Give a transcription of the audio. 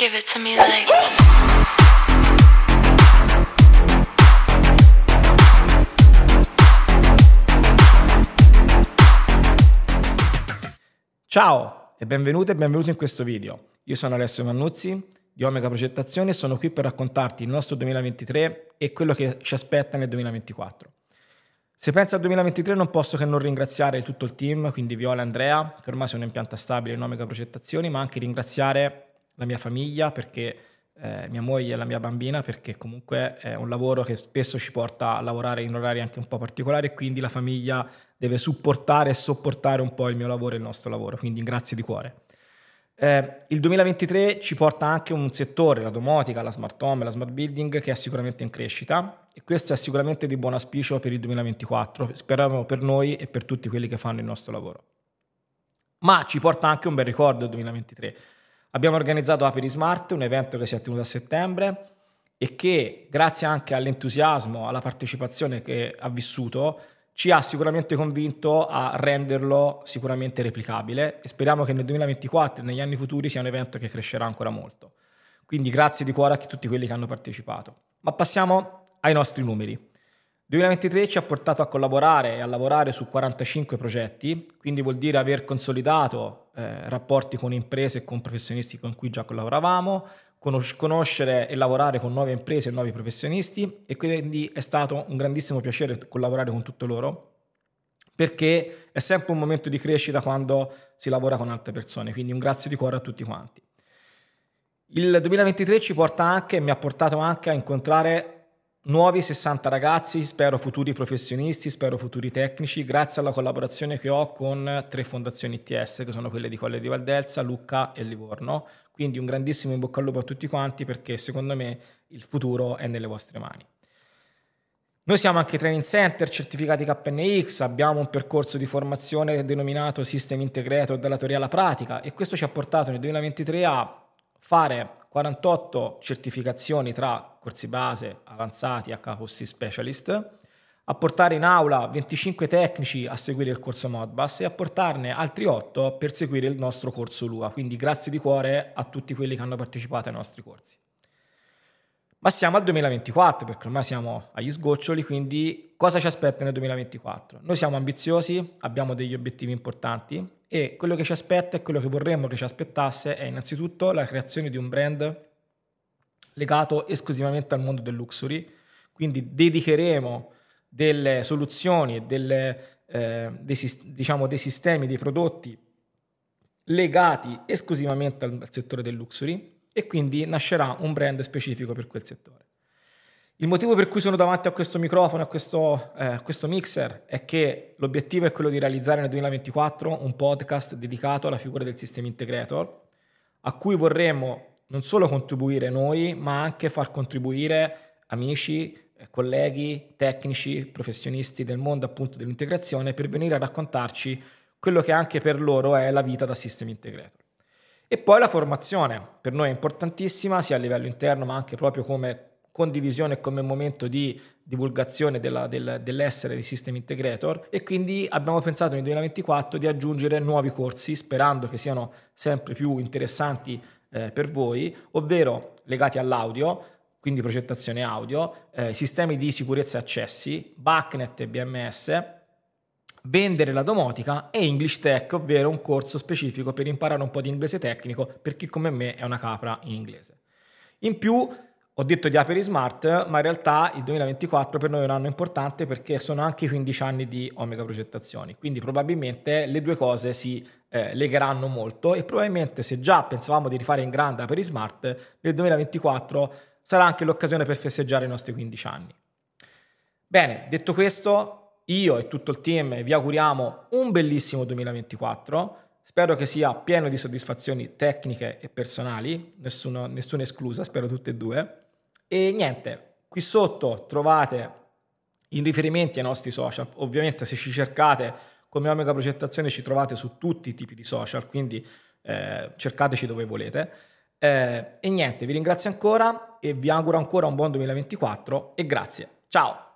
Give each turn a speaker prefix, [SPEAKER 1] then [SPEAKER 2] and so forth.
[SPEAKER 1] Give it to me like.
[SPEAKER 2] Ciao e benvenuti e benvenuti in questo video. Io sono Alessio Mannuzzi di Omega Progettazione e sono qui per raccontarti il nostro 2023 e quello che ci aspetta nel 2024. Se penso al 2023 non posso che non ringraziare tutto il team, quindi Viola e Andrea, che ormai sono in pianta stabile in Omega Progettazioni, ma anche ringraziare la mia famiglia perché eh, mia moglie e la mia bambina perché comunque è un lavoro che spesso ci porta a lavorare in orari anche un po' particolari e quindi la famiglia deve supportare e sopportare un po' il mio lavoro e il nostro lavoro, quindi grazie di cuore. Eh, il 2023 ci porta anche un settore, la domotica, la smart home, la smart building, che è sicuramente in crescita e questo è sicuramente di buon auspicio per il 2024, speriamo per noi e per tutti quelli che fanno il nostro lavoro. Ma ci porta anche un bel ricordo il 2023. Abbiamo organizzato Aperi Smart, un evento che si è tenuto a settembre e che grazie anche all'entusiasmo, alla partecipazione che ha vissuto, ci ha sicuramente convinto a renderlo sicuramente replicabile e speriamo che nel 2024 e negli anni futuri sia un evento che crescerà ancora molto. Quindi grazie di cuore a tutti quelli che hanno partecipato. Ma passiamo ai nostri numeri. 2023 ci ha portato a collaborare e a lavorare su 45 progetti, quindi vuol dire aver consolidato eh, rapporti con imprese e con professionisti con cui già collaboravamo, conoscere e lavorare con nuove imprese e nuovi professionisti e quindi è stato un grandissimo piacere collaborare con tutti loro perché è sempre un momento di crescita quando si lavora con altre persone, quindi un grazie di cuore a tutti quanti. Il 2023 ci porta anche, mi ha portato anche a incontrare nuovi 60 ragazzi, spero futuri professionisti, spero futuri tecnici, grazie alla collaborazione che ho con tre fondazioni ITS, che sono quelle di Colle di Valdelsa, Lucca e Livorno. Quindi un grandissimo in bocca al lupo a tutti quanti perché secondo me il futuro è nelle vostre mani. Noi siamo anche training center, certificati KNX, abbiamo un percorso di formazione denominato System Integrator dalla teoria alla pratica e questo ci ha portato nel 2023 a fare 48 certificazioni tra corsi base, avanzati, HHC Specialist, a portare in aula 25 tecnici a seguire il corso Modbus e a portarne altri 8 per seguire il nostro corso LUA. Quindi grazie di cuore a tutti quelli che hanno partecipato ai nostri corsi. Ma siamo al 2024 perché ormai siamo agli sgoccioli, quindi cosa ci aspetta nel 2024? Noi siamo ambiziosi, abbiamo degli obiettivi importanti e quello che ci aspetta e quello che vorremmo che ci aspettasse è innanzitutto la creazione di un brand legato esclusivamente al mondo del luxury, quindi dedicheremo delle soluzioni, delle, eh, dei, diciamo, dei sistemi, dei prodotti legati esclusivamente al settore del luxury e quindi nascerà un brand specifico per quel settore. Il motivo per cui sono davanti a questo microfono, a questo, eh, a questo mixer, è che l'obiettivo è quello di realizzare nel 2024 un podcast dedicato alla figura del sistema integrator, a cui vorremmo non solo contribuire noi, ma anche far contribuire amici, eh, colleghi, tecnici, professionisti del mondo appunto dell'integrazione per venire a raccontarci quello che anche per loro è la vita da system integrator. E poi la formazione, per noi è importantissima sia a livello interno ma anche proprio come condivisione e come momento di divulgazione della, del, dell'essere di System Integrator. E quindi abbiamo pensato nel 2024 di aggiungere nuovi corsi sperando che siano sempre più interessanti eh, per voi, ovvero legati all'audio, quindi progettazione audio, eh, sistemi di sicurezza e accessi, BACnet e BMS, vendere la domotica e English Tech, ovvero un corso specifico per imparare un po' di inglese tecnico per chi come me è una capra in inglese. In più ho detto di Aperi Smart, ma in realtà il 2024 per noi è un anno importante perché sono anche i 15 anni di Omega Progettazioni, quindi probabilmente le due cose si eh, legheranno molto e probabilmente se già pensavamo di rifare in grande Aperi Smart, nel 2024 sarà anche l'occasione per festeggiare i nostri 15 anni. Bene, detto questo, io e tutto il team vi auguriamo un bellissimo 2024. Spero che sia pieno di soddisfazioni tecniche e personali, nessuno, nessuna esclusa, spero tutte e due. E niente, qui sotto trovate i riferimenti ai nostri social. Ovviamente se ci cercate come Omega Progettazione ci trovate su tutti i tipi di social, quindi eh, cercateci dove volete. Eh, e niente, vi ringrazio ancora e vi auguro ancora un buon 2024 e grazie. Ciao!